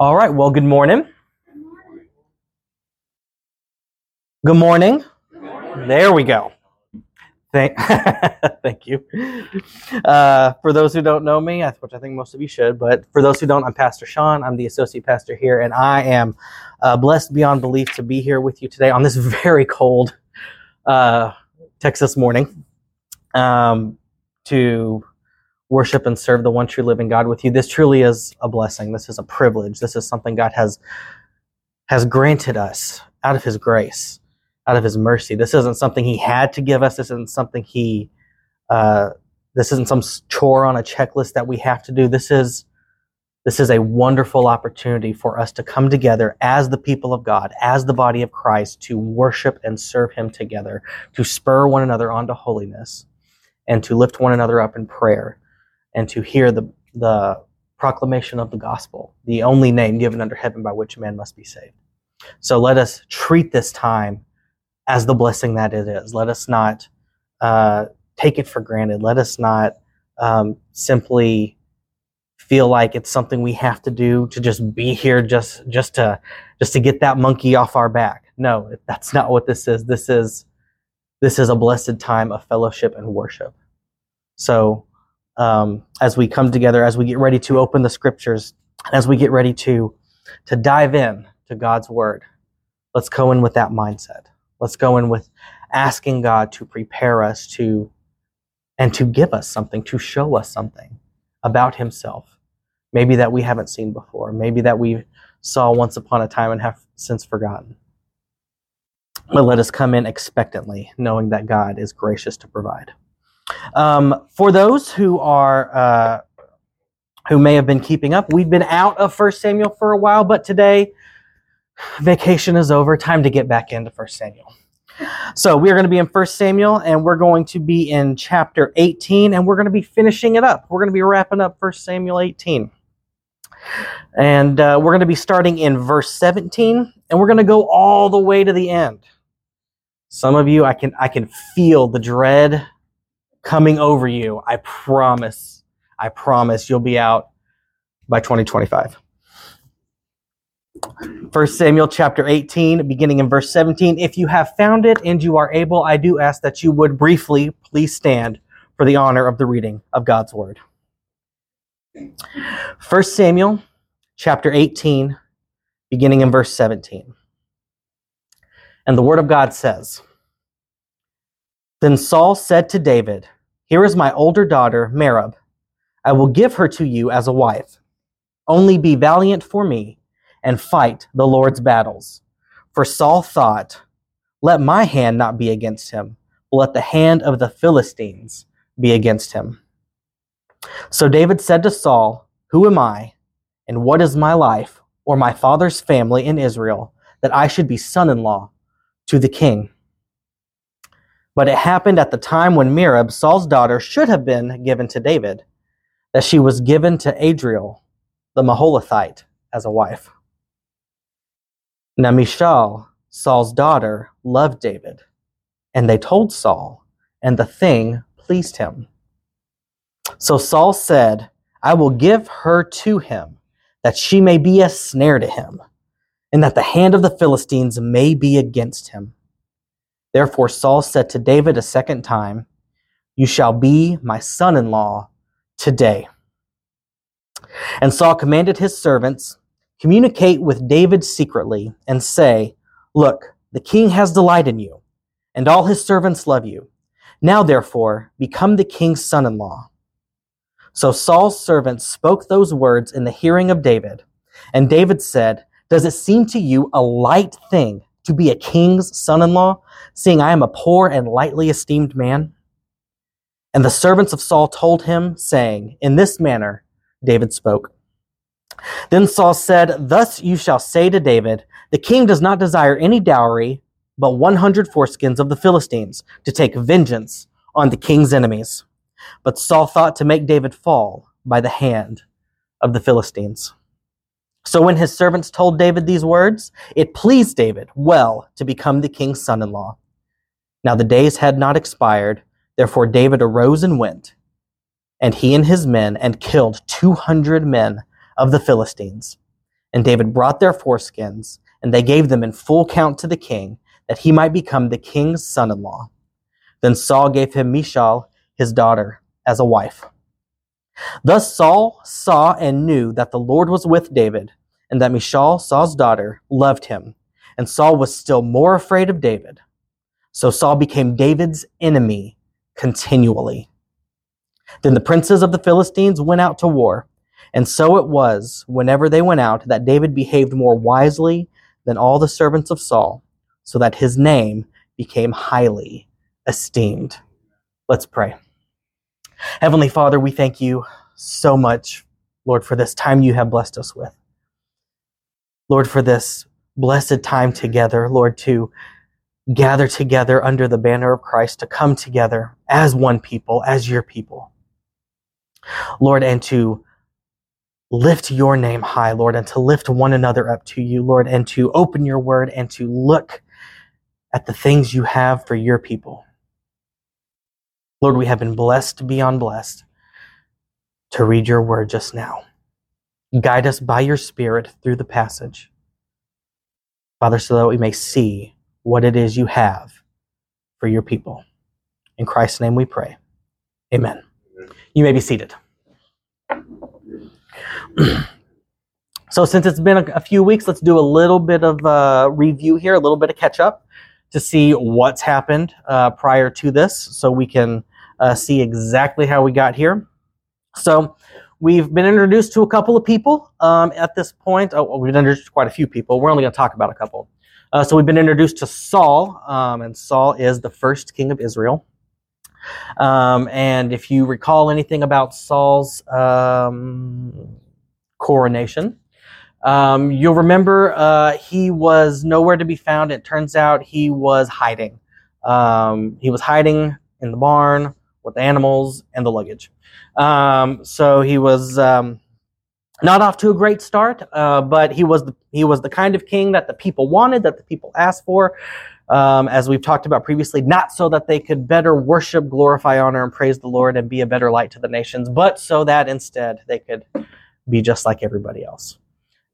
All right. Well, good morning. Good morning. There we go. Thank, thank you. Uh, for those who don't know me, which I think most of you should, but for those who don't, I'm Pastor Sean. I'm the associate pastor here, and I am uh, blessed beyond belief to be here with you today on this very cold uh, Texas morning um, to worship and serve the one true living God with you. This truly is a blessing. This is a privilege. This is something God has has granted us out of His grace out of his mercy. This isn't something he had to give us. This isn't something he, uh, this isn't some chore on a checklist that we have to do. This is, this is a wonderful opportunity for us to come together as the people of God, as the body of Christ, to worship and serve him together, to spur one another onto holiness, and to lift one another up in prayer, and to hear the, the proclamation of the gospel, the only name given under heaven by which man must be saved. So let us treat this time as the blessing that it is. Let us not uh, take it for granted. Let us not um, simply feel like it's something we have to do to just be here just just to just to get that monkey off our back. No, that's not what this is. This is this is a blessed time of fellowship and worship. So um, as we come together, as we get ready to open the scriptures, as we get ready to to dive in to God's word, let's go in with that mindset. Let's go in with asking God to prepare us to and to give us something, to show us something about Himself. Maybe that we haven't seen before. Maybe that we saw once upon a time and have since forgotten. But let us come in expectantly, knowing that God is gracious to provide. Um, for those who are uh, who may have been keeping up, we've been out of First Samuel for a while, but today vacation is over. Time to get back into First Samuel. So we are going to be in First Samuel, and we're going to be in chapter 18, and we're going to be finishing it up. We're going to be wrapping up First Samuel 18. And uh, we're going to be starting in verse 17, and we're going to go all the way to the end. Some of you, I can I can feel the dread coming over you. I promise. I promise you'll be out by 2025. 1 Samuel chapter 18, beginning in verse 17. If you have found it and you are able, I do ask that you would briefly please stand for the honor of the reading of God's word. 1 Samuel chapter 18, beginning in verse 17. And the word of God says Then Saul said to David, Here is my older daughter, Merab. I will give her to you as a wife. Only be valiant for me and fight the Lord's battles. For Saul thought, Let my hand not be against him, but let the hand of the Philistines be against him. So David said to Saul, Who am I, and what is my life, or my father's family in Israel, that I should be son in law to the king? But it happened at the time when Merab, Saul's daughter, should have been given to David, that she was given to Adriel, the Meholathite, as a wife. Now Michal, Saul's daughter, loved David, and they told Saul, and the thing pleased him. So Saul said, I will give her to him, that she may be a snare to him, and that the hand of the Philistines may be against him. Therefore Saul said to David a second time, You shall be my son in law today. And Saul commanded his servants, Communicate with David secretly and say, Look, the king has delight in you, and all his servants love you. Now, therefore, become the king's son in law. So Saul's servants spoke those words in the hearing of David. And David said, Does it seem to you a light thing to be a king's son in law, seeing I am a poor and lightly esteemed man? And the servants of Saul told him, saying, In this manner David spoke. Then Saul said, Thus you shall say to David, The king does not desire any dowry, but 100 foreskins of the Philistines to take vengeance on the king's enemies. But Saul thought to make David fall by the hand of the Philistines. So when his servants told David these words, it pleased David well to become the king's son in law. Now the days had not expired, therefore David arose and went, and he and his men, and killed 200 men of the Philistines. And David brought their foreskins, and they gave them in full count to the king, that he might become the king's son in law. Then Saul gave him Michal, his daughter, as a wife. Thus Saul saw and knew that the Lord was with David, and that Michal, Saul's daughter, loved him. And Saul was still more afraid of David. So Saul became David's enemy continually. Then the princes of the Philistines went out to war. And so it was, whenever they went out, that David behaved more wisely than all the servants of Saul, so that his name became highly esteemed. Let's pray. Heavenly Father, we thank you so much, Lord, for this time you have blessed us with. Lord, for this blessed time together, Lord, to gather together under the banner of Christ, to come together as one people, as your people. Lord, and to lift your name high, Lord, and to lift one another up to you, Lord, and to open your word and to look at the things you have for your people. Lord, we have been blessed beyond blessed to read your word just now. Guide us by your Spirit through the passage, Father, so that we may see what it is you have for your people. In Christ's name we pray. Amen. You may be seated. so, since it's been a, a, few weeks, let's do a little bit of uh, review here, a little bit of catch up to see what's happened uh, prior to this so we can uh, see exactly how we got here. So, we've been introduced to a couple of people um, at this point. Oh, we've introduced quite a few people. We're only going to talk about a couple. Uh, so, we've been introduced to Saul, um, and Saul is the first king of Israel. Um, and if you recall anything about Saul's um, coronation, um, you'll remember uh, he was nowhere to be found. It turns out he was hiding. Um, he was hiding in the barn with the animals and the luggage. Um, so he was um, not off to a great start, uh, but he was the, he was the kind of king that the people wanted, that the people asked for um, as we've talked about previously, not so that they could better worship, glorify, honor, and praise the Lord and be a better light to the nations, but so that instead they could be just like everybody else.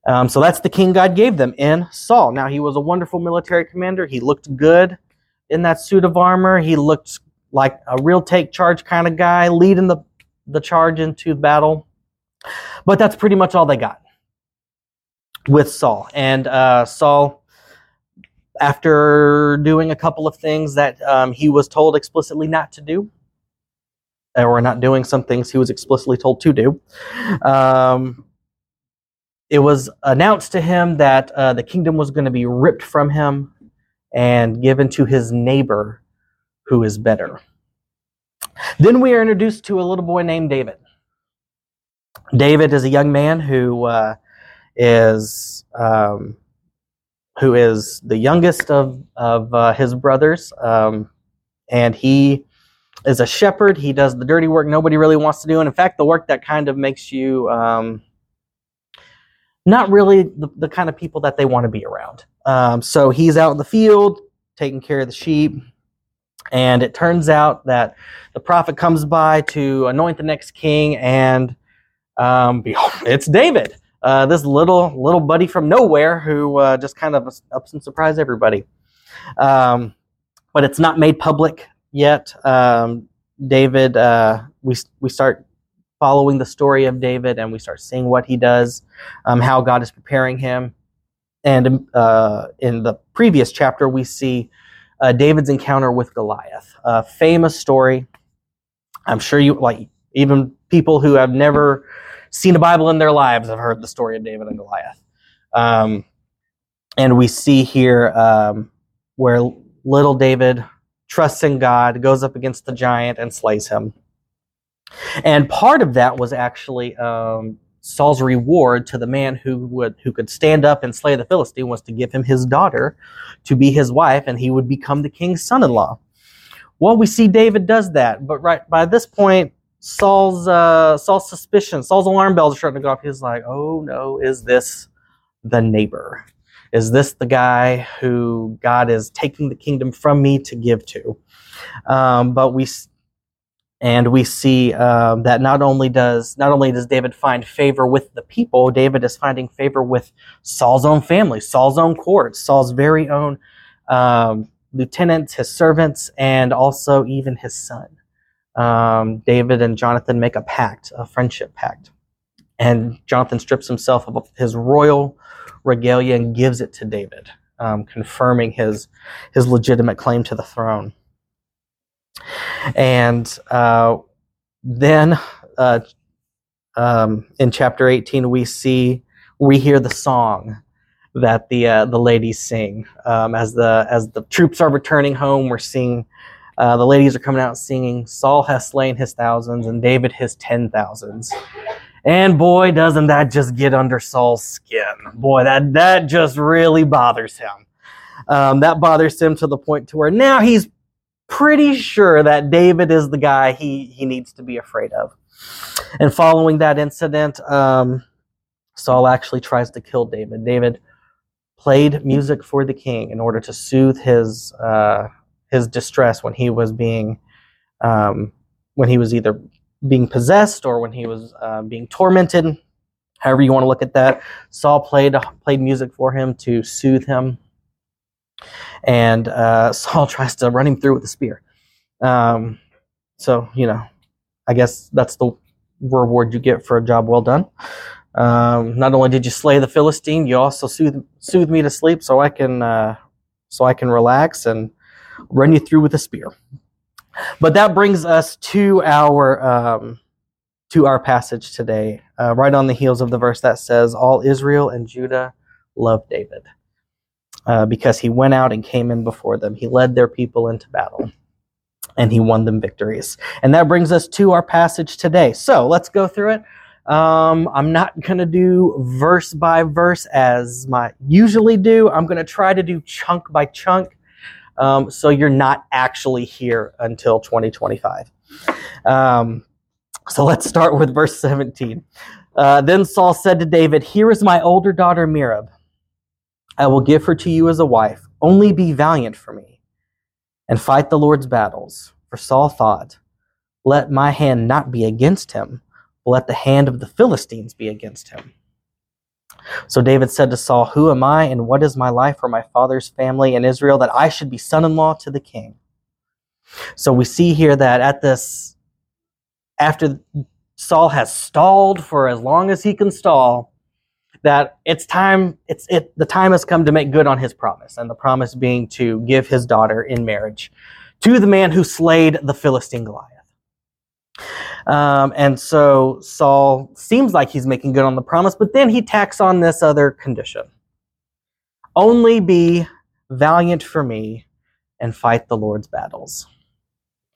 Um, so that's the king God gave them in Saul. Now, he was a wonderful military commander. He looked good in that suit of armor. He looked like a real take charge kind of guy, leading the, the charge into battle. But that's pretty much all they got with Saul. And uh, Saul after doing a couple of things that um, he was told explicitly not to do, or not doing some things he was explicitly told to do, um, it was announced to him that uh, the kingdom was going to be ripped from him and given to his neighbor who is better. Then we are introduced to a little boy named David. David is a young man who uh, is um, who is the youngest of, of uh, his brothers. Um, and he is a shepherd. He does the dirty work nobody really wants to do. And in fact, the work that kind of makes you um, not really the, the, kind of people that they want to be around. Um, so he's out in the field taking care of the sheep. And it turns out that the prophet comes by to anoint the next king, and um, it's David uh, this little little buddy from nowhere who uh, just kind of ups and surprise everybody. Um, but it's not made public yet. Um, David, uh, we we start following the story of David, and we start seeing what he does, um, how God is preparing him. And uh, in the previous chapter, we see uh, David's encounter with Goliath, a famous story. I'm sure you like even people who have never seen a Bible in their lives have heard the story of David and Goliath. Um, and we see here um, where little David trusts in God, goes up against the giant, and slays him. And part of that was actually um, Saul's reward to the man who would who could stand up and slay the Philistine was to give him his daughter to be his wife, and he would become the king's son-in-law. Well, we see David does that, but right by this point, Saul's uh, Saul's suspicion, Saul's alarm bells are starting to go off. He's like, "Oh no, is this the neighbor? Is this the guy who God is taking the kingdom from me to give to?" Um, but we and we see um, that not only does not only does David find favor with the people, David is finding favor with Saul's own family, Saul's own court, Saul's very own um, lieutenants, his servants, and also even his son. Um, David and Jonathan make a pact, a friendship pact, and Jonathan strips himself of his royal regalia and gives it to David, um, confirming his his legitimate claim to the throne. And uh, then uh, um, in chapter 18, we see, we hear the song that the uh, the ladies sing um, as the as the troops are returning home. We're seeing uh, the ladies are coming out singing. Saul has slain his thousands and David his ten thousands. And boy, doesn't that just get under Saul's skin? Boy, that that just really bothers him. Um, that bothers him to the point to where now he's pretty sure that David is the guy he, he needs to be afraid of. And following that incident, um, Saul actually tries to kill David. David played music for the king in order to soothe his uh, his distress when he was being um, when he was either being possessed or when he was uh, being tormented. However you want to look at that, Saul played played music for him to soothe him and uh, Saul tries to run him through with a spear. Um, so you know, I guess that's the reward you get for a job well done. Um, not only did you slay the Philistine, you also soothe, soothe me to sleep, so I can uh, so I can relax and run you through with a spear. But that brings us to our um, to our passage today, uh, right on the heels of the verse that says, "All Israel and Judah love David." Uh, because he went out and came in before them. He led their people into battle and he won them victories. And that brings us to our passage today. So let's go through it. Um, I'm not going to do verse by verse as I usually do. I'm going to try to do chunk by chunk. Um, so you're not actually here until 2025. Um, so let's start with verse 17. Uh, then Saul said to David, Here is my older daughter Merab I will give her to you as a wife. Only be valiant for me and fight the Lord's battles. For Saul thought, Let my hand not be against him, but let the hand of the Philistines be against him. So David said to Saul, Who am I, and what is my life for my father's family in Israel, that I should be son in law to the king? So we see here that at this, after Saul has stalled for as long as he can stall, that it's time it's it the time has come to make good on his promise and the promise being to give his daughter in marriage to the man who slayed the philistine goliath. Um, and so saul seems like he's making good on the promise but then he tacks on this other condition. Only be valiant for me and fight the lord's battles.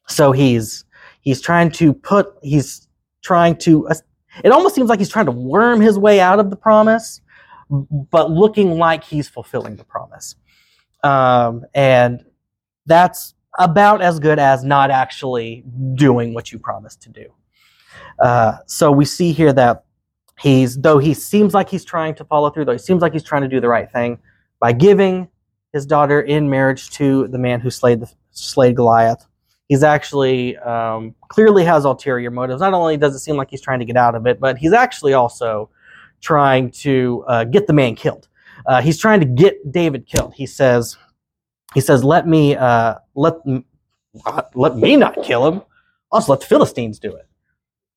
So he's he's trying to put he's trying to it almost seems like he's trying to worm his way out of the promise, but looking like he's fulfilling the promise. Um, and that's about as good as not actually doing what you promised to do. Uh, so we see here that he's, though he seems like he's trying to follow through, though he seems like he's trying to do the right thing by giving his daughter in marriage to the man who slayed the slayed Goliath he's actually um, clearly has ulterior motives. Not only does it seem like he's trying to get out of it, but he's actually also trying to uh, get the man killed. Uh, he's trying to get David killed. He says, he says, let me uh, let let me not kill him. Just let the Philistines do it.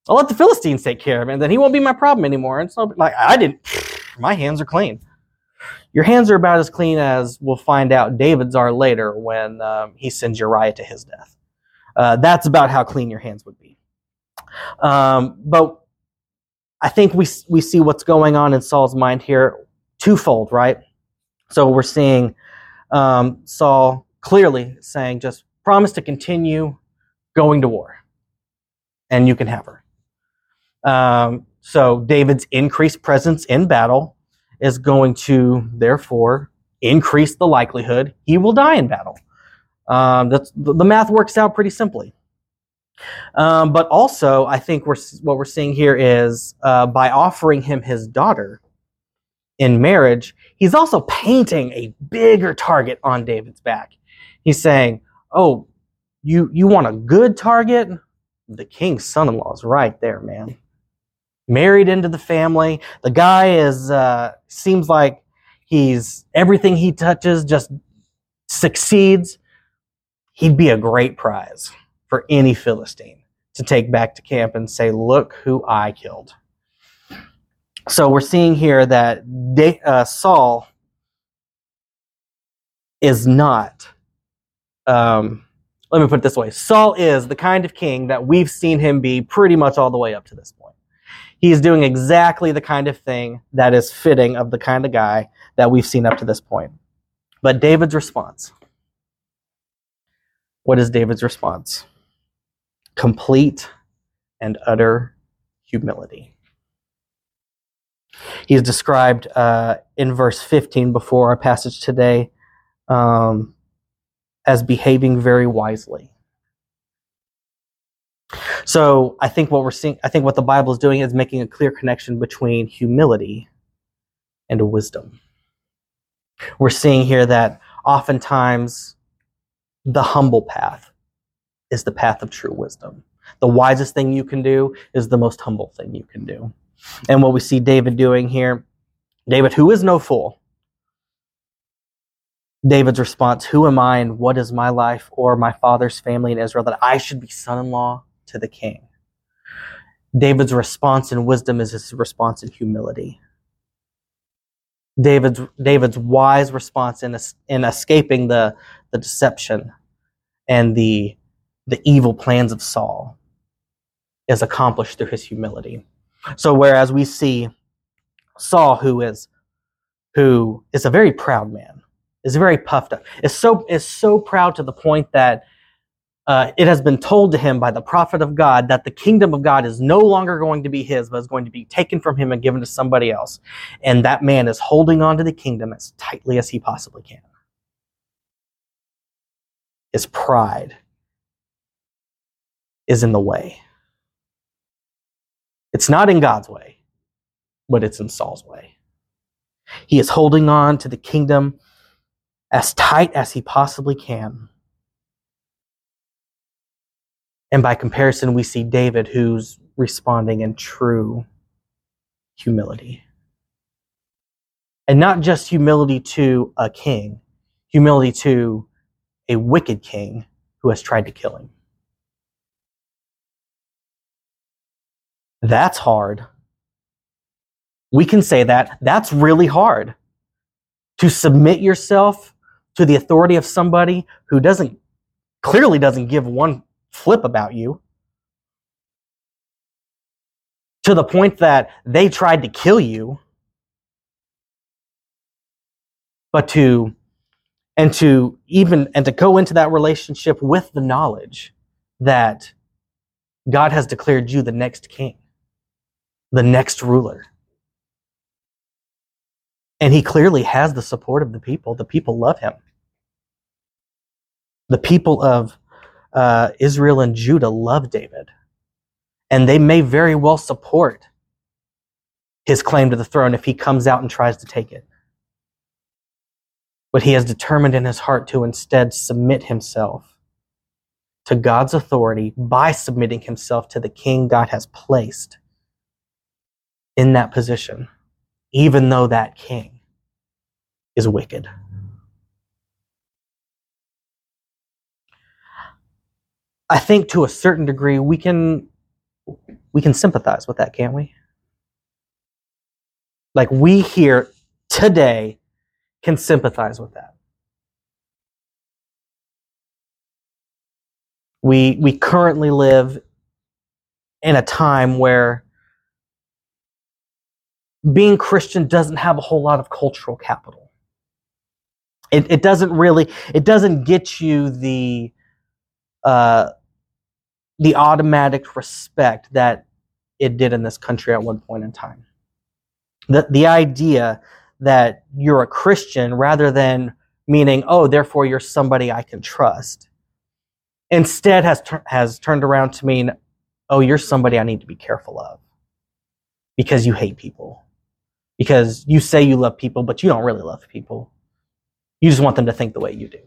I'll let the Philistines take care of him, and then he won't be my problem anymore. And so, like, I didn't. My hands are clean. Your hands are about as clean as we'll find out David's are later when um, he sends Uriah to his death. Uh, that's about how clean your hands would be. Um, but I think we we see what's going on in Saul's mind here twofold, right? So we're seeing um, Saul clearly saying, "Just promise to continue going to war, and you can have her." Um, so David's increased presence in battle is going to therefore increase the likelihood he will die in battle. Um, that's, the math works out pretty simply. Um, but also, I think we're, what we're seeing here is uh, by offering him his daughter in marriage, he's also painting a bigger target on David's back. He's saying, "Oh, you you want a good target? the king's son-in-law is right there, man. Married into the family. The guy is uh, seems like he's everything he touches just succeeds. He'd be a great prize for any Philistine to take back to camp and say, "Look who I killed." So we're seeing here that uh, Saul is not. Um, let me put it this way Saul is the kind of king that we've seen him be pretty much all the way up to this point. He is doing exactly the kind of thing that is fitting of the kind of guy that we've seen up to this point. But David's response what is David's response? Complete and utter humility. He's described uh, in verse 15 before our passage today um, as behaving very wisely. So I think what we're seeing, I think what the Bible is doing is making a clear connection between humility and wisdom. We're seeing here that oftentimes the humble path is the path of true wisdom. The wisest thing you can do is the most humble thing you can do. And what we see David doing here, David, who is no fool, David's response, Who am I and what is my life or my father's family in Israel that I should be son in law to the king? David's response in wisdom is his response in humility. David's, David's wise response in, in escaping the, the deception and the, the evil plans of Saul is accomplished through his humility. So whereas we see Saul, who is who is a very proud man, is very puffed up, is so is so proud to the point that uh, it has been told to him by the prophet of God that the kingdom of God is no longer going to be his, but is going to be taken from him and given to somebody else. And that man is holding on to the kingdom as tightly as he possibly can. His pride is in the way. It's not in God's way, but it's in Saul's way. He is holding on to the kingdom as tight as he possibly can. And by comparison, we see David who's responding in true humility. And not just humility to a king, humility to a wicked king who has tried to kill him. That's hard. We can say that. That's really hard. To submit yourself to the authority of somebody who doesn't, clearly doesn't give one flip about you. To the point that they tried to kill you. But to, and to even, and to go into that relationship with the knowledge that God has declared you the next king the next ruler. And he clearly has the support of the people. The people love him. The people of uh, Israel and Judah love David. And they may very well support his claim to the throne if he comes out and tries to take it. But he has determined in his heart to instead submit himself to God's authority by submitting himself to the king God has placed in that position, even though that king is wicked. I think to a certain degree we can we can sympathize with that, can't we? Like we here today can sympathize with that. We we currently live in a time where being Christian doesn't have a whole lot of cultural capital. It, it doesn't really, it doesn't get you the, uh, the automatic respect that it did in this country at one point in time. The, the idea that you're a Christian rather than meaning, oh, therefore you're somebody I can trust, instead has, has turned around to mean, oh, you're somebody I need to be careful of because you hate people because you say you love people, but you don't really love people. You just want them to think the way you do.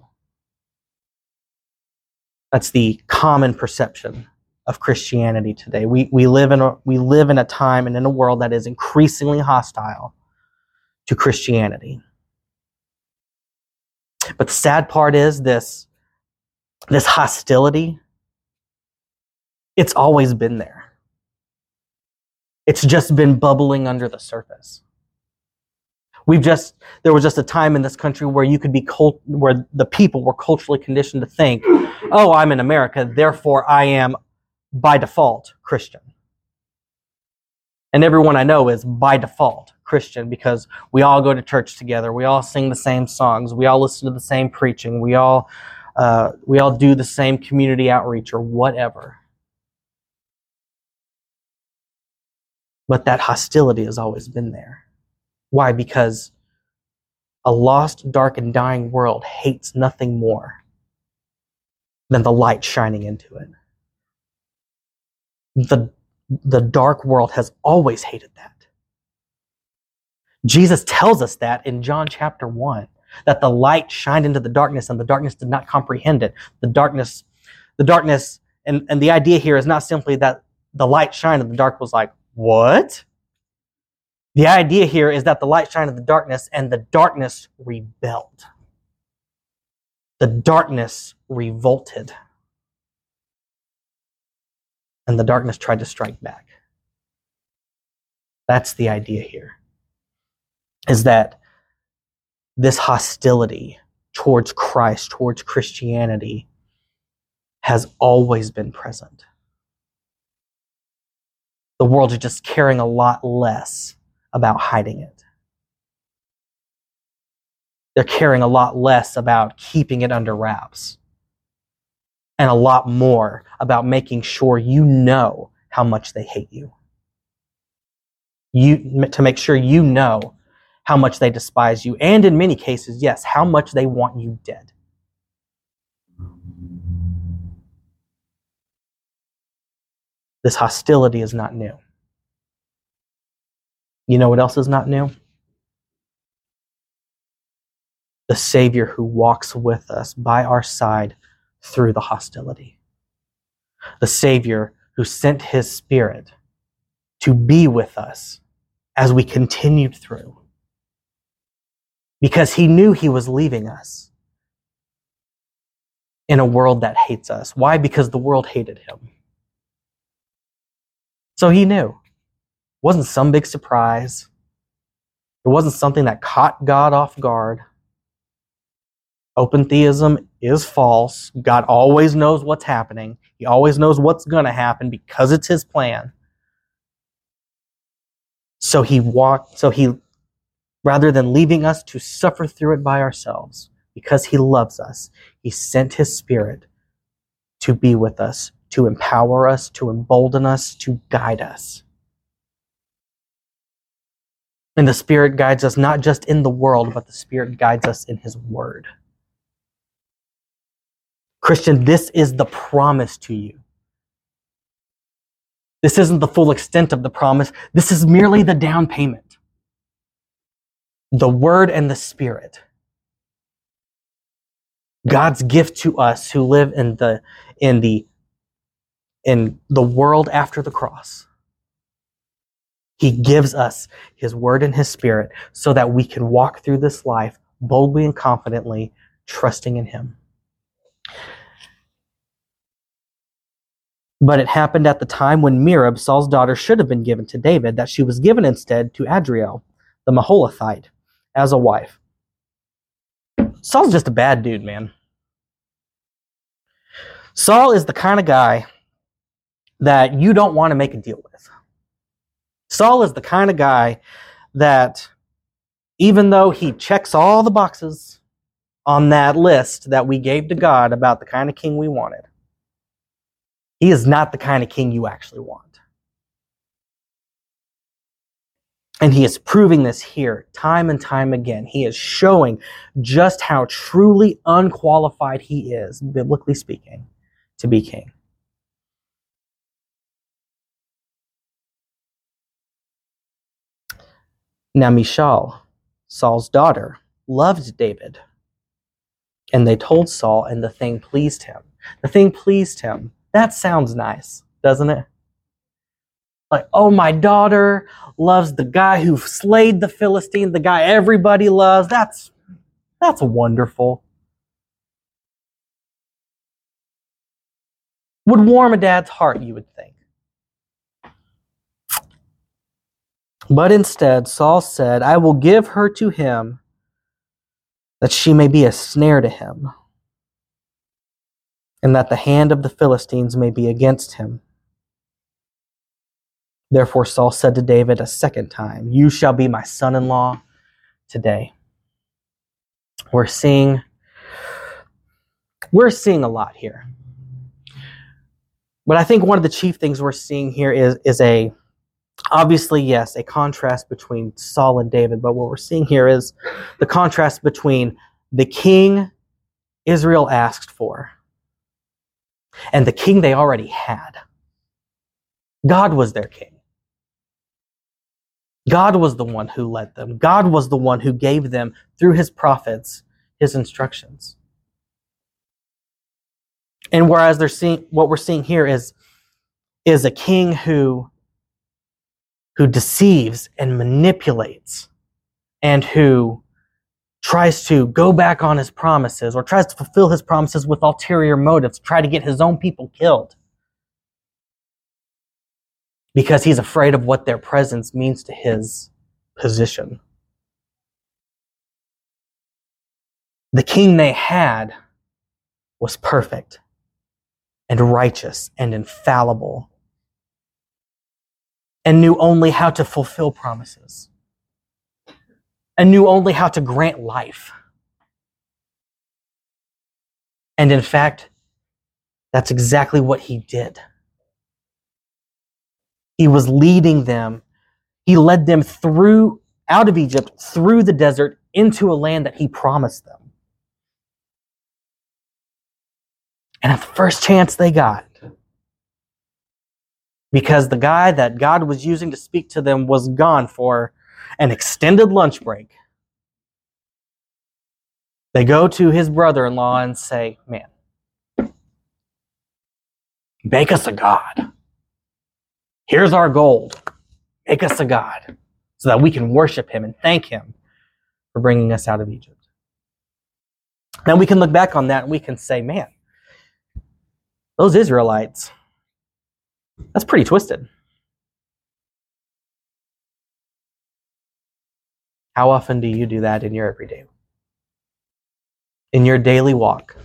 That's the common perception of Christianity today. We, we, live in a, we live in a time and in a world that is increasingly hostile to Christianity. But the sad part is this, this hostility, it's always been there. It's just been bubbling under the surface. We've just, there was just a time in this country where you could be, cult, where the people were culturally conditioned to think, oh, I'm in America, therefore I am by default Christian. And everyone I know is by default Christian because we all go to church together, we all sing the same songs, we all listen to the same preaching, we all uh, we all do the same community outreach or whatever. But that hostility has always been there. Why? Because a lost, dark, and dying world hates nothing more than the light shining into it. The, the dark world has always hated that. Jesus tells us that in John chapter 1 that the light shined into the darkness and the darkness did not comprehend it. The darkness, the darkness, and, and the idea here is not simply that the light shined and the dark was like, what? The idea here is that the light shined in the darkness and the darkness rebelled. The darkness revolted. And the darkness tried to strike back. That's the idea here. Is that this hostility towards Christ, towards Christianity, has always been present. The world is just caring a lot less about hiding it. They're caring a lot less about keeping it under wraps and a lot more about making sure you know how much they hate you. You to make sure you know how much they despise you and in many cases, yes, how much they want you dead. This hostility is not new. You know what else is not new? The Savior who walks with us by our side through the hostility. The Savior who sent his Spirit to be with us as we continued through. Because he knew he was leaving us in a world that hates us. Why? Because the world hated him. So he knew wasn't some big surprise. It wasn't something that caught God off guard. Open theism is false. God always knows what's happening. He always knows what's going to happen because it's his plan. So he walked, so he, rather than leaving us to suffer through it by ourselves, because he loves us, he sent his spirit to be with us, to empower us, to embolden us, to guide us. And the Spirit guides us not just in the world, but the Spirit guides us in His Word. Christian, this is the promise to you. This isn't the full extent of the promise. This is merely the down payment. The Word and the Spirit. God's gift to us who live in the, in the, in the world after the cross. He gives us His Word and His Spirit so that we can walk through this life boldly and confidently, trusting in Him. But it happened at the time when Merab, Saul's daughter, should have been given to David, that she was given instead to Adriel, the Meholathite, as a wife. Saul's just a bad dude, man. Saul is the kind of guy that you don't want to make a deal with. Saul is the kind of guy that, even though he checks all the boxes on that list that we gave to God about the kind of king we wanted, he is not the kind of king you actually want. And he is proving this here time and time again. He is showing just how truly unqualified he is, biblically speaking, to be king. Now Michal, Saul's daughter, loved David. And they told Saul, and the thing pleased him. The thing pleased him. That sounds nice, doesn't it? Like, oh, my daughter loves the guy who slayed the Philistine, the guy everybody loves. That's that's wonderful. Would warm a dad's heart, you would think. But instead, Saul said, I will give her to him that she may be a snare to him, and that the hand of the Philistines may be against him. Therefore, Saul said to David a second time, You shall be my son in law today. We're seeing, we're seeing a lot here. But I think one of the chief things we're seeing here is, is a, obviously, yes, a contrast between Saul and David. But what we're seeing here is the contrast between the king Israel asked for and the king they already had. God was their king. God was the one who led them. God was the one who gave them, through his prophets, his instructions. And whereas they're seeing what we're seeing here is, is a king who, who deceives and manipulates and who tries to go back on his promises or tries to fulfill his promises with ulterior motives, try to get his own people killed because he's afraid of what their presence means to his position. The king they had was perfect and righteous and infallible and knew only how to fulfill promises and knew only how to grant life. And in fact, that's exactly what he did. He was leading them. He led them through, out of Egypt, through the desert, into a land that he promised them. And at the first chance they got, because the guy that God was using to speak to them was gone for an extended lunch break, they go to his brother in law and say, Man, make us a God. Here's our gold. Make us a God so that we can worship him and thank him for bringing us out of Egypt. Now we can look back on that and we can say, man, those Israelites, that's pretty twisted. How often do you do that in your everyday? In your daily walk?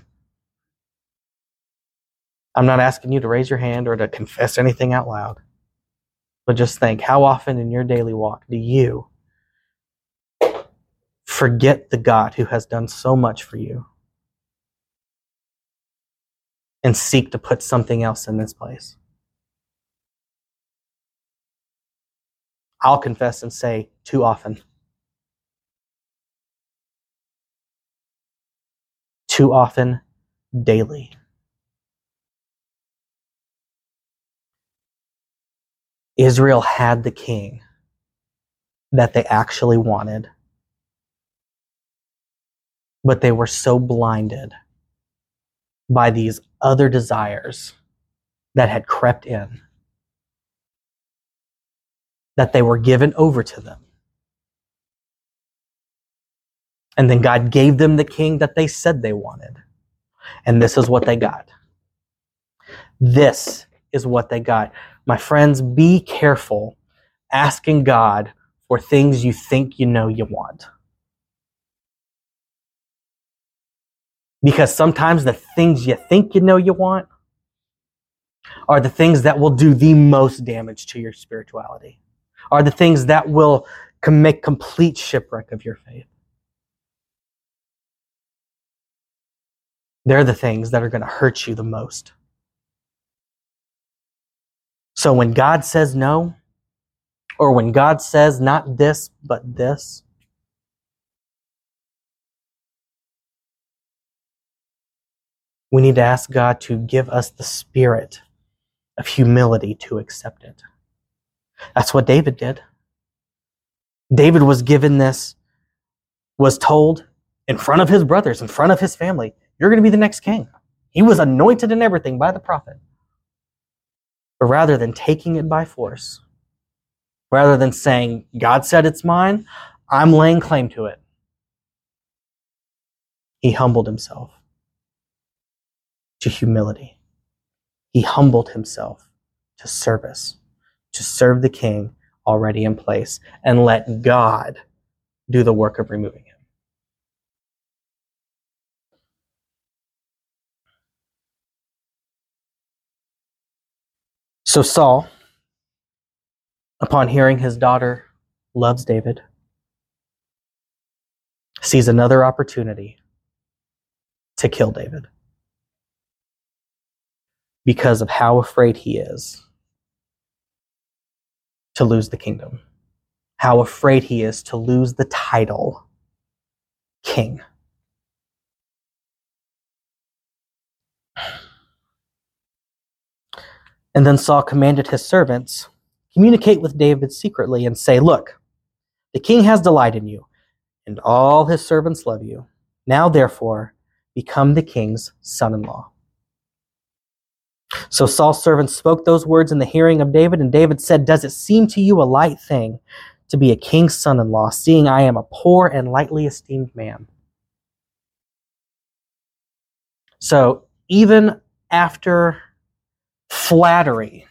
I'm not asking you to raise your hand or to confess anything out loud. But just think how often in your daily walk do you forget the God who has done so much for you and seek to put something else in this place? I'll confess and say too often. Too often, daily. Israel had the king that they actually wanted. But they were so blinded by these other desires that had crept in that they were given over to them. And then God gave them the king that they said they wanted. And this is what they got. This is what they got. My friends, be careful asking God for things you think you know you want. Because sometimes the things you think you know you want are the things that will do the most damage to your spirituality, are the things that will make complete shipwreck of your faith. They're the things that are going to hurt you the most. So when God says no, or when God says not this, but this, we need to ask God to give us the spirit of humility to accept it. That's what David did. David was given this, was told in front of his brothers, in front of his family, you're going to be the next king. He was anointed and everything by the prophet. But rather than taking it by force, rather than saying, God said it's mine, I'm laying claim to it, he humbled himself to humility. He humbled himself to service, to serve the king already in place, and let God do the work of removing him. So Saul, upon hearing his daughter loves David, sees another opportunity to kill David because of how afraid he is to lose the kingdom, how afraid he is to lose the title king. And then Saul commanded his servants, communicate with David secretly and say, Look, the king has delight in you, and all his servants love you. Now, therefore, become the king's son in law. So Saul's servants spoke those words in the hearing of David, and David said, Does it seem to you a light thing to be a king's son in law, seeing I am a poor and lightly esteemed man? So even after flattery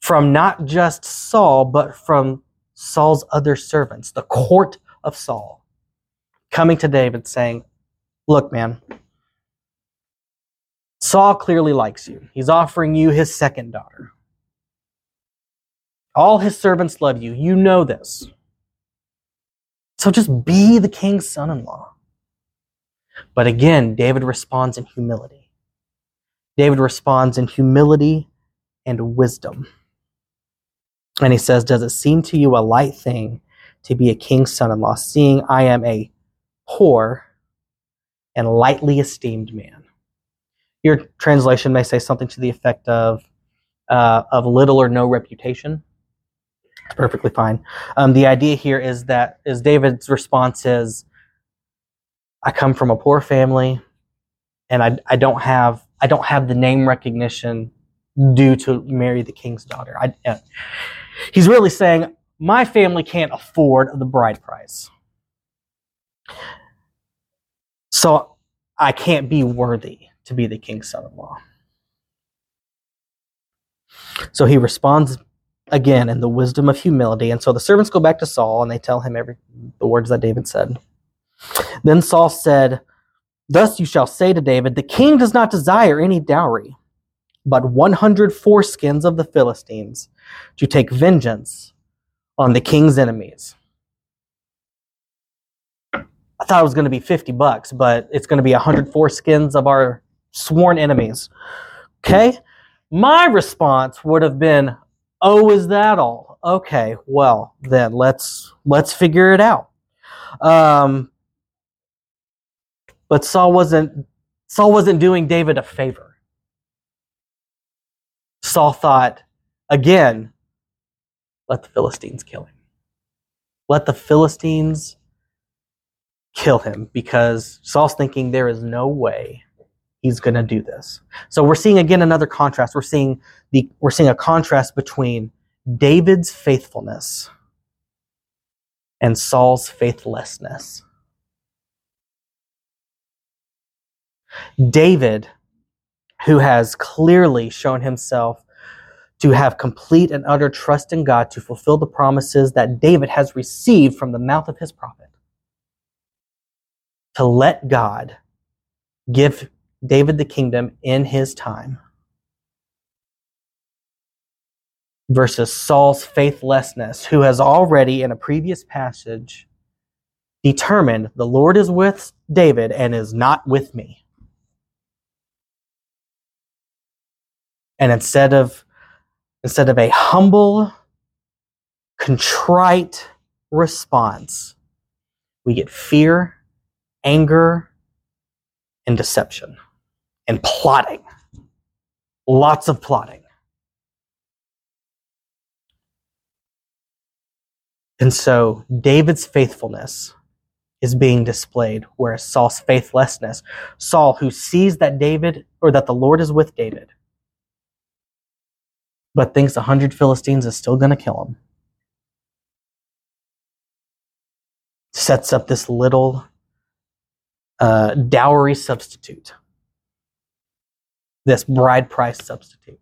from not just Saul, but from Saul's other servants, the court of Saul, coming to David saying, Look, man, Saul clearly likes you. He's offering you his second daughter. All his servants love you. You know this. So just be the king's son in law. But again, David responds in humility. David responds in humility and wisdom. And he says, Does it seem to you a light thing to be a king's son in law, seeing I am a poor and lightly esteemed man? Your translation may say something to the effect of uh, of little or no reputation. It's perfectly fine. Um, the idea here is that is David's response is, I come from a poor family, and I I don't have I don't have the name recognition due to marry the king's daughter. I, uh, he's really saying my family can't afford the bride price, so I can't be worthy to be the king's son in law. So he responds again in the wisdom of humility. And so the servants go back to Saul and they tell him every the words that David said. Then Saul said, Thus you shall say to David, The king does not desire any dowry, but 100 foreskins of the Philistines to take vengeance on the king's enemies. I thought it was going to be 50 bucks, but it's going to be 100 foreskins of our sworn enemies. Okay? My response would have been, "Oh, is that all?" Okay, well, then let's let's figure it out. Um, but Saul wasn't Saul wasn't doing David a favor. Saul thought, again, let the Philistines kill him. Let the Philistines kill him because Saul's thinking there is no way he's going to do this. So we're seeing again another contrast. We're seeing the we're seeing a contrast between David's faithfulness and Saul's faithlessness. David, who has clearly shown himself to have complete and utter trust in God to fulfill the promises that David has received from the mouth of his prophet, to let God give David the kingdom in his time versus Saul's faithlessness, who has already, in a previous passage, determined the Lord is with David and is not with me. And instead of instead of a humble, contrite response, we get fear, anger, and deception and plotting. Lots of plotting. And so David's faithfulness is being displayed, whereas Saul's faithlessness, Saul, who sees that David or that the Lord is with David, but thinks a hundred Philistines is still going to kill him. Sets up this little uh, dowry substitute, this bride price substitute,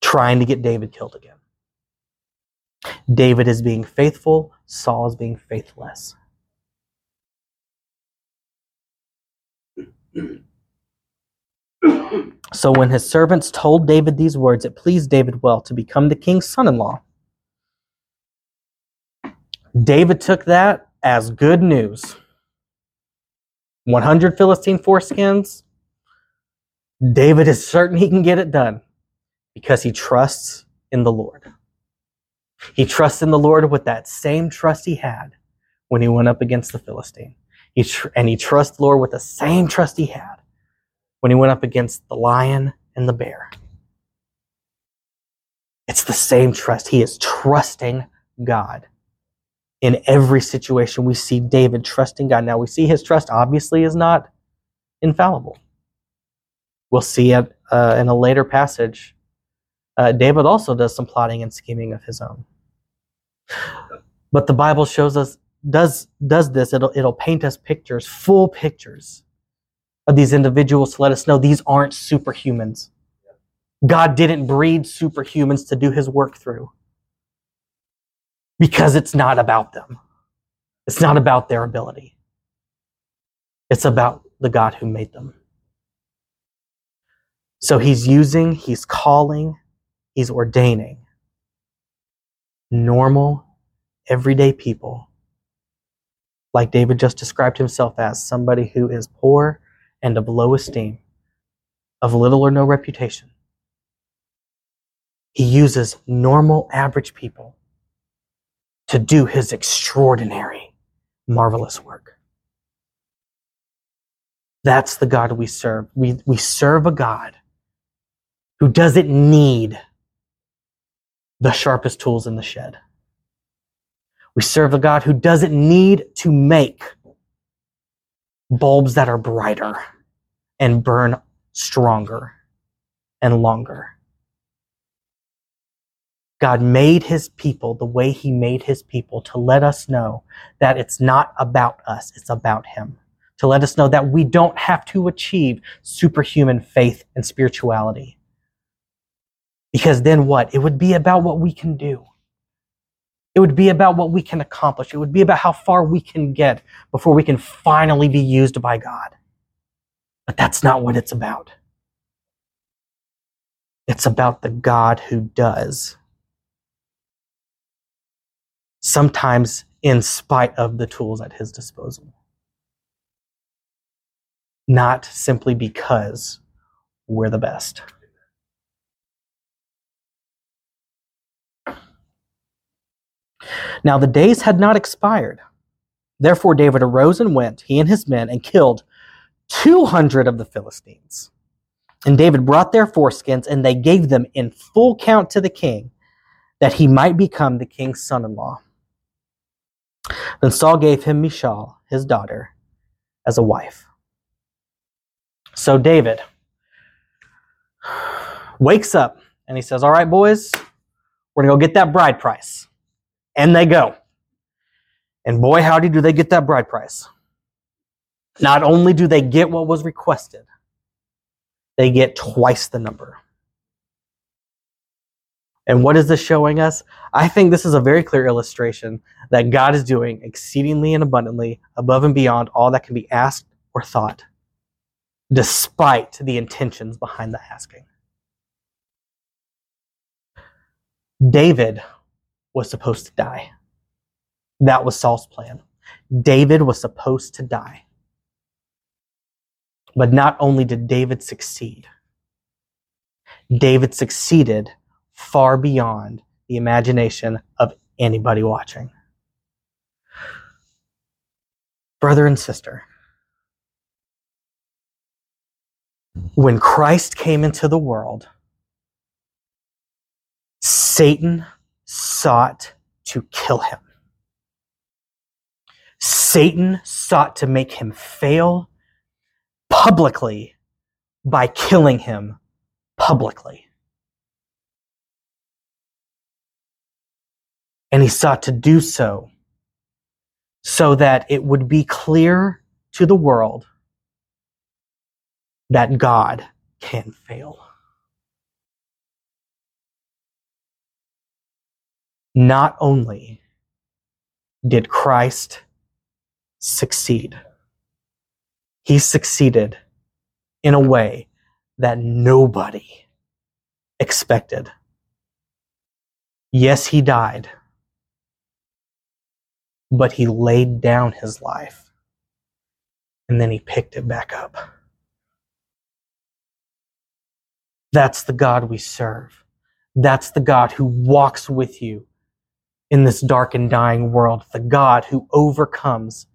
trying to get David killed again. David is being faithful, Saul is being faithless. So when his servants told David these words, it pleased David well to become the king's son in law. David took that as good news. 100 Philistine foreskins. David is certain he can get it done because he trusts in the Lord. He trusts in the Lord with that same trust he had when he went up against the Philistine. He tr- and he trusts the Lord with the same trust he had when he went up against the lion and the bear. It's the same trust. He is trusting God. In every situation, we see David trusting God. Now, we see his trust obviously is not infallible. We'll see it uh, in a later passage. Uh, David also does some plotting and scheming of his own. But the Bible shows us does does this. It'll it'll paint us pictures, full pictures of these individuals to let us know these aren't superhumans. God didn't breed superhumans to do his work through because it's not about them. It's not about their ability. It's about the God who made them. So he's using, he's calling, he's ordaining normal, everyday people, like David just described himself as somebody who is poor and of low esteem, of little or no reputation. He uses normal, average people to do his extraordinary, marvelous work. That's the God we serve. We, we serve a God who doesn't need the sharpest tools in the shed. We serve a God who doesn't need to make bulbs that are brighter and burn stronger and longer. God made his people the way he made his people to let us know that it's not about us, it's about him. To let us know that we don't have to achieve superhuman faith and spirituality. Because then what? It would be about what we can do. It would be about what we can accomplish. It would be about how far we can get before we can finally be used by God. But that's not what it's about. It's about the God who does. Sometimes in spite of the tools at his disposal. Not simply because we're the best. Now the days had not expired. Therefore David arose and went, he and his men, and killed 200 of the Philistines. And David brought their foreskins, and they gave them in full count to the king, that he might become the king's son in law. Then Saul gave him Michal, his daughter, as a wife. So David wakes up and he says, All right, boys, we're going to go get that bride price. And they go. And boy, howdy, do they get that bride price. Not only do they get what was requested, they get twice the number. And what is this showing us? I think this is a very clear illustration that God is doing exceedingly and abundantly above and beyond all that can be asked or thought, despite the intentions behind the asking. David was supposed to die. That was Saul's plan. David was supposed to die. But not only did David succeed, David succeeded far beyond the imagination of anybody watching. Brother and sister, when Christ came into the world, Satan sought to kill him. Satan sought to make him fail publicly by killing him publicly. And he sought to do so so that it would be clear to the world that God can fail. Not only did Christ succeed, he succeeded in a way that nobody expected. Yes, he died, but he laid down his life and then he picked it back up. That's the God we serve. That's the God who walks with you in this dark and dying world, the God who overcomes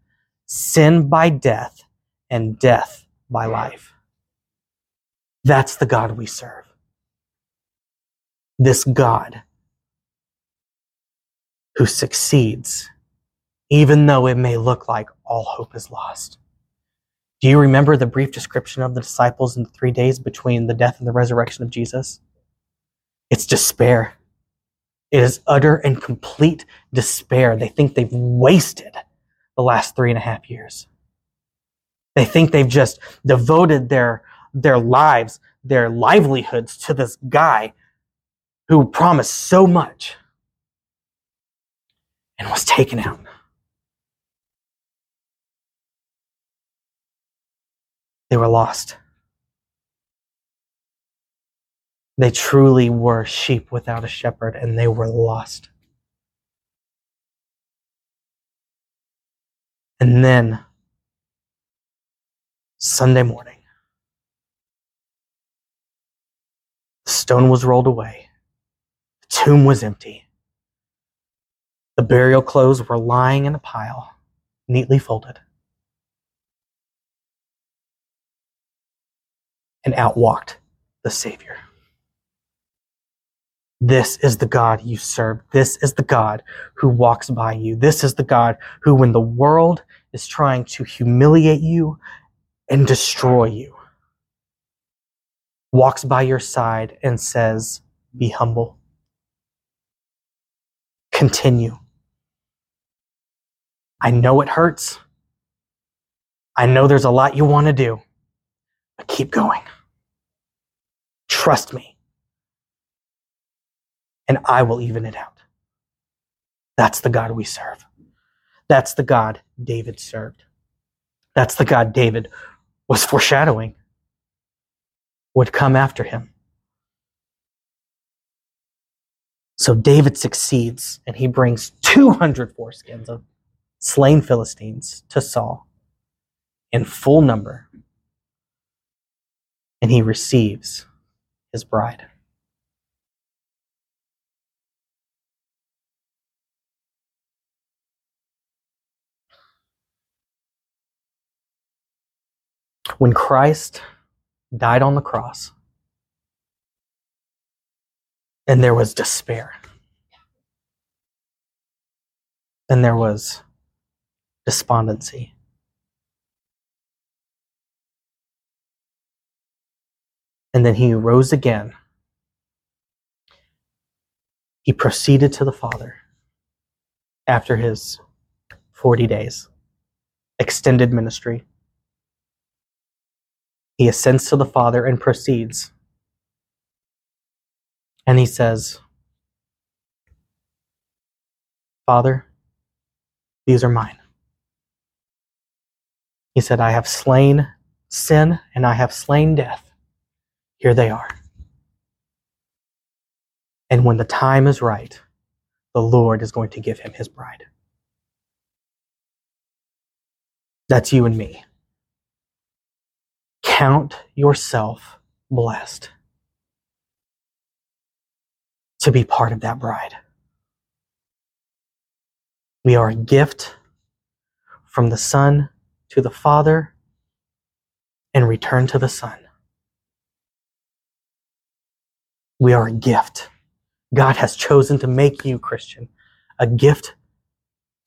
sin by death and death by life. That's the God we serve. This God who succeeds, even though it may look like all hope is lost. Do you remember the brief description of the disciples in the three days between the death and the resurrection of Jesus? It's despair. It is utter and complete despair. They think they've wasted the last three and a half years. They think they've just devoted their, their lives, their livelihoods to this guy who promised so much and was taken out. They were lost. They truly were sheep without a shepherd, and they were lost. And then, Sunday morning, the stone was rolled away, the tomb was empty, the burial clothes were lying in a pile, neatly folded. And out walked the Savior. This is the God you serve. This is the God who walks by you. This is the God who, when the world is trying to humiliate you and destroy you, walks by your side and says, Be humble. Continue. I know it hurts. I know there's a lot you want to do, but keep going. Trust me and I will even it out. That's the God we serve. That's the God David served. That's the God David was foreshadowing would come after him. So David succeeds and he brings 200 foreskins of slain Philistines to Saul in full number. And he receives his bride. When Christ died on the cross, and there was despair, and there was despondency. And then he rose again. He proceeded to the Father after his 40 days, extended ministry. He ascends to the Father and proceeds. And he says, Father, these are mine. He said, I have slain sin and I have slain death. Here they are. And when the time is right, the Lord is going to give him his bride. That's you and me. Count yourself blessed to be part of that bride. We are a gift from the Son to the Father and return to the Son. We are a gift. God has chosen to make you, Christian, a gift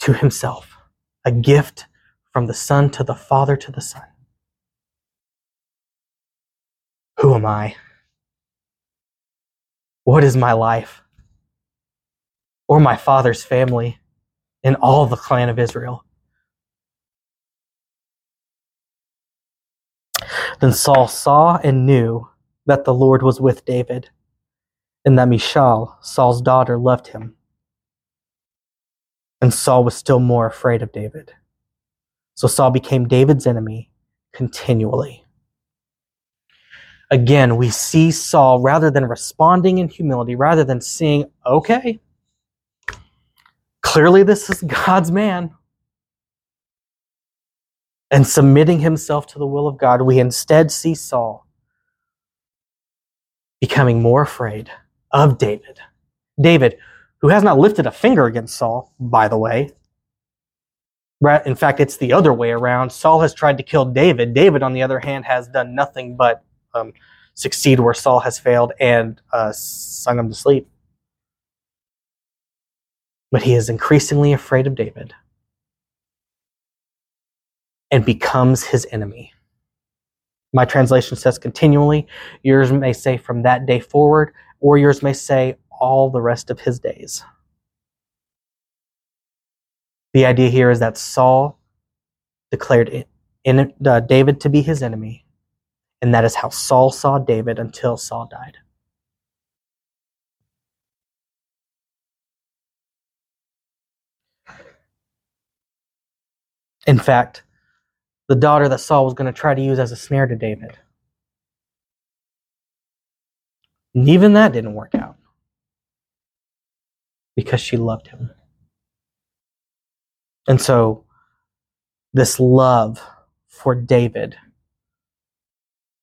to Himself, a gift from the Son to the Father to the Son. Who am I? What is my life? or my father's family and all the clan of Israel. Then Saul saw and knew that the Lord was with David, and that Michal, Saul's daughter, loved him. And Saul was still more afraid of David. So Saul became David's enemy continually. Again, we see Saul, rather than responding in humility, rather than seeing, okay, clearly this is God's man, and submitting himself to the will of God, we instead see Saul becoming more afraid of David. David, who has not lifted a finger against Saul, by the way. In fact, it's the other way around. Saul has tried to kill David. David, on the other hand, has done nothing but um, succeed where Saul has failed and uh, sung him to sleep. But he is increasingly afraid of David and becomes his enemy. My translation says continually. Yours may say from that day forward, or yours may say all the rest of his days. The idea here is that Saul declared in, uh, David to be his enemy, and that is how Saul saw David until Saul died. In fact, the daughter that Saul was going to try to use as a snare to David. And even that didn't work out because she loved him. And so, this love for David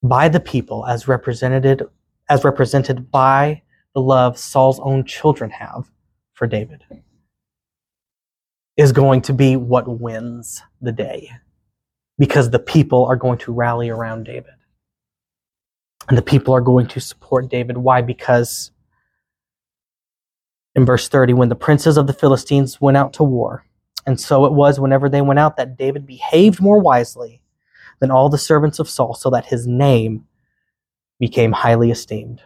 by the people as represented as represented by the love Saul's own children have for David is going to be what wins the day because the people are going to rally around David. And the people are going to support David. Why? Because in verse 30, when the princes of the Philistines went out to war, and so it was whenever they went out that David behaved more wisely than all the servants of Saul, so that his name became highly esteemed.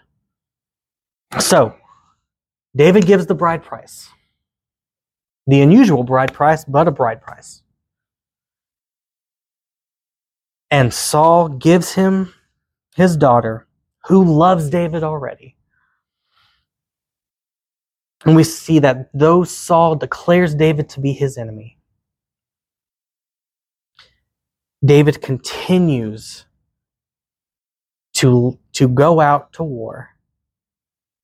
So, David gives the bride price. The unusual bride price, but a bride price. And Saul gives him his daughter, who loves David already. And we see that though Saul declares David to be his enemy, David continues to, to go out to war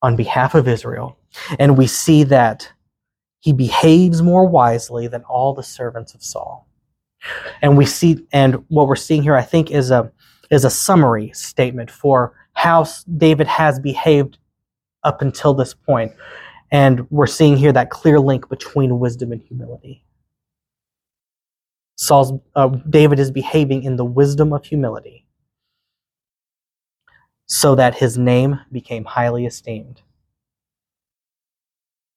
on behalf of Israel. And we see that he behaves more wisely than all the servants of Saul. And we see, and what we're seeing here, I think, is a is a summary statement for how David has behaved up until this point. And we're seeing here that clear link between wisdom and humility. Saul's uh, David is behaving in the wisdom of humility, so that his name became highly esteemed.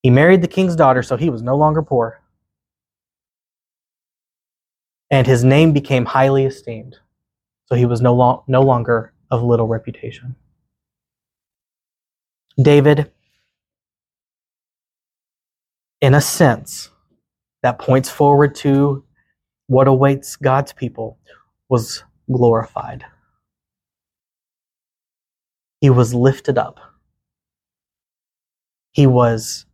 He married the king's daughter, so he was no longer poor and his name became highly esteemed. So he was no, lo- no longer of little reputation. David, in a sense, that points forward to what awaits God's people, was glorified. He was lifted up. He was,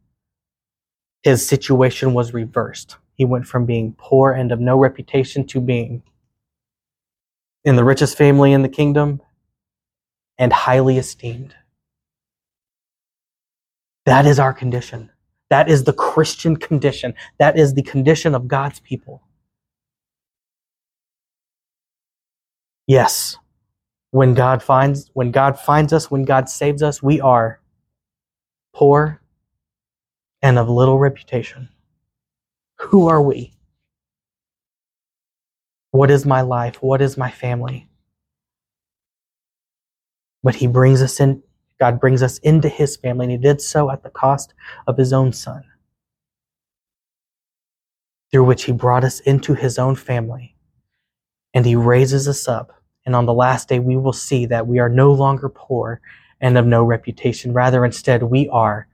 his situation was reversed. He went from being poor and of no reputation to being in the richest family in the kingdom and highly esteemed. That is our condition. That is the Christian condition. That is the condition of God's people. Yes, when God finds when God finds us, when God saves us, we are poor and of little reputation. Who are we? What is my life? What is my family? But he brings us in, God brings us into his family, and he did so at the cost of his own son, through which he brought us into his own family. And he raises us up. And on the last day, we will see that we are no longer poor and of no reputation. Rather, instead, we are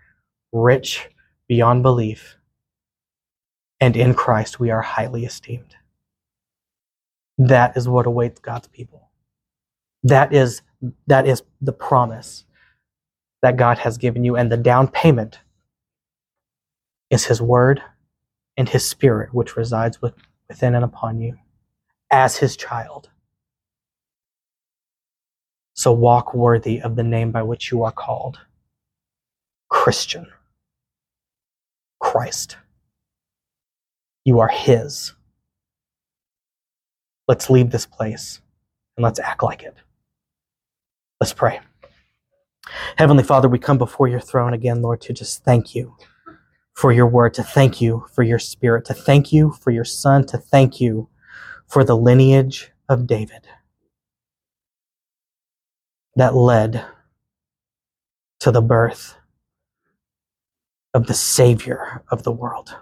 rich, beyond belief, and in Christ we are highly esteemed. That is what awaits God's people. That is, that is the promise that God has given you, and the down payment is His Word and His Spirit, which resides with, within and upon you as His child. So walk worthy of the name by which you are called Christian, Christ. You are His. Let's leave this place and let's act like it. Let's pray. Heavenly Father, we come before your throne again, Lord, to just thank you for your word, to thank you for your spirit, to thank you for your son, to thank you for the lineage of David that led to the birth of the Savior of the world.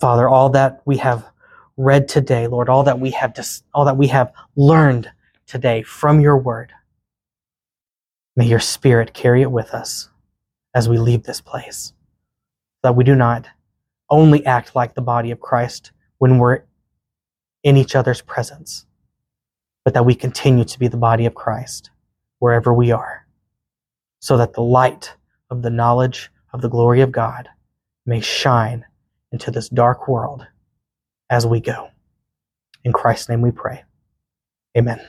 Father, all that we have read today, Lord, all that we have just, all that we have learned today from your word, may your spirit carry it with us as we leave this place. That we do not only act like the body of Christ when we're in each other's presence, but that we continue to be the body of Christ wherever we are, so that the light of the knowledge of the glory of God may shine into this dark world as we go. In Christ's name we pray. Amen.